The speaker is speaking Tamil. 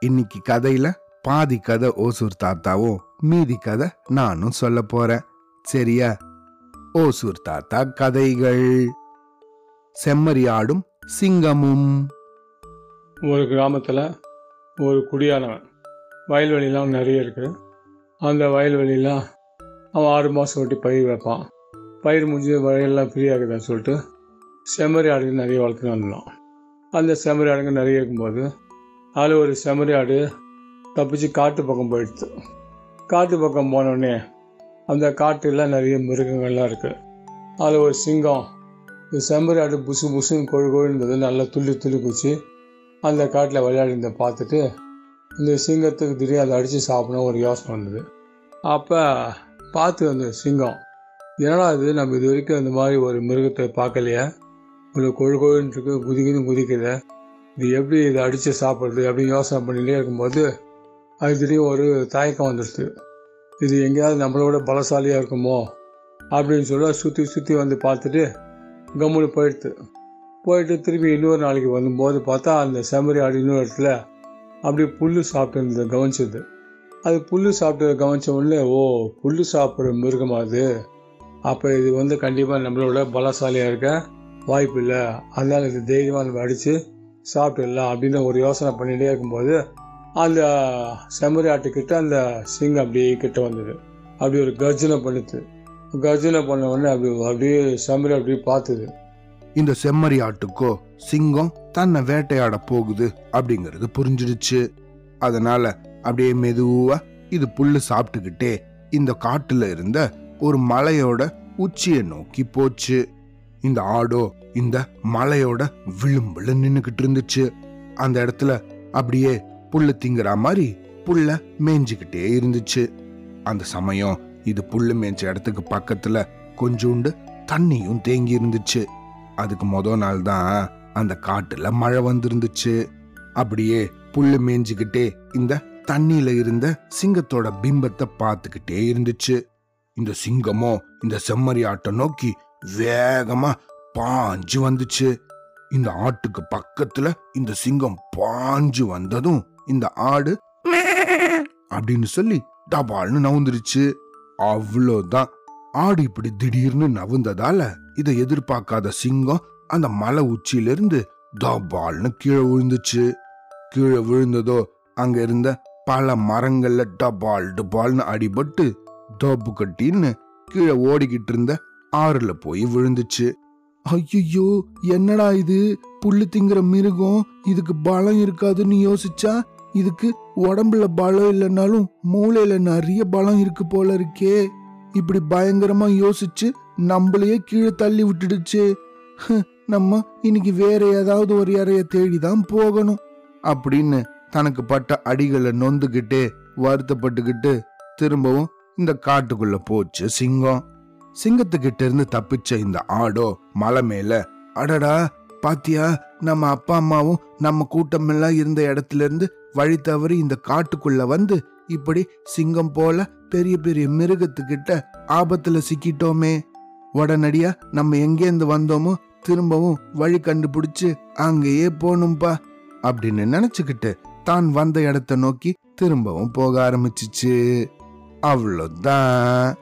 இன்னைக்கு கதையில பாதி கதை ஓசூர் தாத்தாவும் மீதி கதை நானும் சொல்ல போறேன். சரியா? ஓசூர் தாத்தா கதைகள். செம்மறியாடும் சிங்கமும். ஒரு கிராமத்தில் ஒரு குடியானவன் வயல்வெளிலாம் நிறைய இருக்குது அந்த வயல்வெளிலாம் அவன் ஆறு மாதம் ஒட்டி பயிர் வைப்பான். பயிர் முடிஞ்சு வயல்லாம் ஃப்ரீயாகுதுன்னு சொல்லிட்டு செம்மறி ஆடுகள் நிறைய வளர்த்துன்னு வந்தான். அந்த செம்மறி ஆடுங்க நிறைய இருக்கும்போது. அதில் ஒரு செம்மறி ஆடு தப்பிச்சு காட்டு பக்கம் போயிடுச்சு. காட்டு பக்கம் போனோடனே அந்த காட்டில் நிறைய மிருகங்கள்லாம் இருக்குது அதில் ஒரு சிங்கம் இந்த செம்மறி ஆடு புசு புசுன்னு கொழு கொழுந்தது நல்லா துள்ளி துள்ளி குச்சி அந்த காட்டில் விளையாடிருந்த பார்த்துட்டு இந்த சிங்கத்துக்கு திடீர் அதை அடித்து சாப்பிடணும் ஒரு யோசனை வந்தது. அப்போ பார்த்து அந்த சிங்கம் என்னடா இது? நம்ம இது வரைக்கும் இந்த மாதிரி ஒரு மிருகத்தை பார்க்கலையே. இவ்வளோ கொழு கொழுன்னு இருக்கு குதிக்குன்னு குதிக்கல. இது எப்படி இதை அடித்து சாப்பிட்றது அப்படின்னு யோசனை பண்ணிகிட்டே இருக்கும்போது அது திடீர்னு ஒரு தயக்கம் வந்துடுது இது எங்கேயாவது நம்மளோட பலசாலியாக இருக்குமோ அப்படின்னு சொல்லி சுற்றி சுற்றி வந்து பார்த்துட்டு கம்முன்னு போயிடுது போயிட்டு திருப்பி இன்னொரு நாளைக்கு வரும்போது பார்த்தா அந்த செம்மறி ஆடு இன்னொரு இடத்துல அப்படியே புல் சாப்பிட்டு கவனிச்சது. அது புல் சாப்பிட்டு கவனிச்ச உடனே ஓ புல் சாப்பிட்ற மிருகம் அது? அப்போ இது வந்து கண்டிப்பாக நம்மளோட பலசாலியாக இருக்க? வாய்ப்பு இல்லை அதனால் இது தைரியமாக நம்ம அடித்து சாப்பிட்டுடலாம் அப்படின்னு ஒரு யோசனை பண்ணிகிட்டே இருக்கும்போது அந்த செம்மறி ஆட்டுக்கிட்ட அந்த சிங்கம் அப்படியே கிட்ட வந்தது. அப்படி ஒரு கர்ஜனை பண்ணுது. கர்ஜனை பண்ண உடனே அப்படி அப்படியே செம்மறி அப்படியே பார்த்துது. இந்த செம்மறி ஆட்டுக்கோ சிங்கம் தன்னை வேட்டையாட போகுது அப்படிங்கிறது புரிஞ்சிடுச்சு. அதனால அப்படியே மெதுவா இது புல்லு சாப்பிட்டுக்கிட்டே இந்த காட்டுல இருந்த ஒரு மலையோட உச்சியை நோக்கி போச்சு. இந்த ஆடோ இந்த மலையோட விளிம்புல நின்னுக்கிட்டு இருந்துச்சு. அந்த இடத்துல அப்படியே புல்லு திங்குற மாதிரி புல்ல மேய்ஞ்சுக்கிட்டே இருந்துச்சு. அந்த சமயம் இது புல்லு மேய்ஞ்ச இடத்துக்கு பக்கத்துல கொஞ்சோண்டு தண்ணியும் தேங்கி இருந்துச்சு. அதுக்கு மொத நாள் தான் அந்த காட்டுல மழை வந்திருந்துச்சு. அப்படியே புல்லு மேய்ஞ்சுக்கிட்டே இந்த தண்ணியில இருந்த சிங்கத்தோட பிம்பத்தை பார்த்துக்கிட்டே இருந்துச்சு. இந்த சிங்கமோ இந்த செம்மறி ஆட்டை நோக்கி வேகமா பாஞ்சு வந்துச்சு. இந்த ஆட்டுக்கு பக்கத்துல இந்த சிங்கம் பாஞ்சு வந்ததும் இந்த ஆடு அப்படின்னு சொல்லி டபால்னு நவுந்துருச்சு. அவ்வளோதான். ஆடு இப்படி திடீர்னு நவுந்ததால இதை எதிர்பார்க்காத சிங்கம் அந்த மலை உச்சியிலிருந்து டபால்னு கீழே விழுந்துச்சு. கீழே விழுந்ததோ அங்க இருந்த பல மரங்கள்ல டபால் டபால்னு அடிபட்டு தோப்பு கட்டின்னு கீழே ஓடிக்கிட்டு இருந்த ஆறுல போய் விழுந்துச்சு. ஐயோ என்னடா இது? புல்லு திங்கிற மிருகம் இதுக்கு பலம் இருக்காதுன்னு யோசிச்சா? இதுக்கு உடம்புல பலம் இல்லைனாலும் மூளையில நிறைய பலம் இருக்கு போல இருக்கே. இப்படி பயங்கரமா யோசிச்சு நம்மளையே கீழே தள்ளி விட்டுடுச்சு. நம்ம இன்னைக்கு வேற ஏதாவது ஒரு இறைய தேடி தான் போகணும். அப்படின்னு தனக்கு பட்ட அடிகளை நொந்துகிட்டே வருத்தப்பட்டுக்கிட்டு திரும்பவும் இந்த காட்டுக்குள்ள போச்சு சிங்கம். சிங்கத்துக்கிட்ட இருந்து தப்பிச்ச இந்த ஆடோ மலை மேல. அடடா பாத்தியா நம்ம அப்பா அம்மாவும் நம்ம கூட்டம் எல்லாம் இருந்த இடத்துல இருந்து வழி தவறி இந்த காட்டுக்குள்ள வந்து இப்படி சிங்கம் போல பெரிய பெரிய மிருகத்துக்கிட்ட ஆபத்துல சிக்கிட்டோமே. உடனடியா நம்ம எங்கேருந்து வந்தோமோ திரும்பவும் வழி கண்டுபிடிச்சு அங்கேயே போகணும்பா அப்படின்னு நினைச்சுக்கிட்டு தான் வந்த இடத்த நோக்கி திரும்பவும் போக ஆரம்பிச்சிச்சு. அவ்வளோதான்.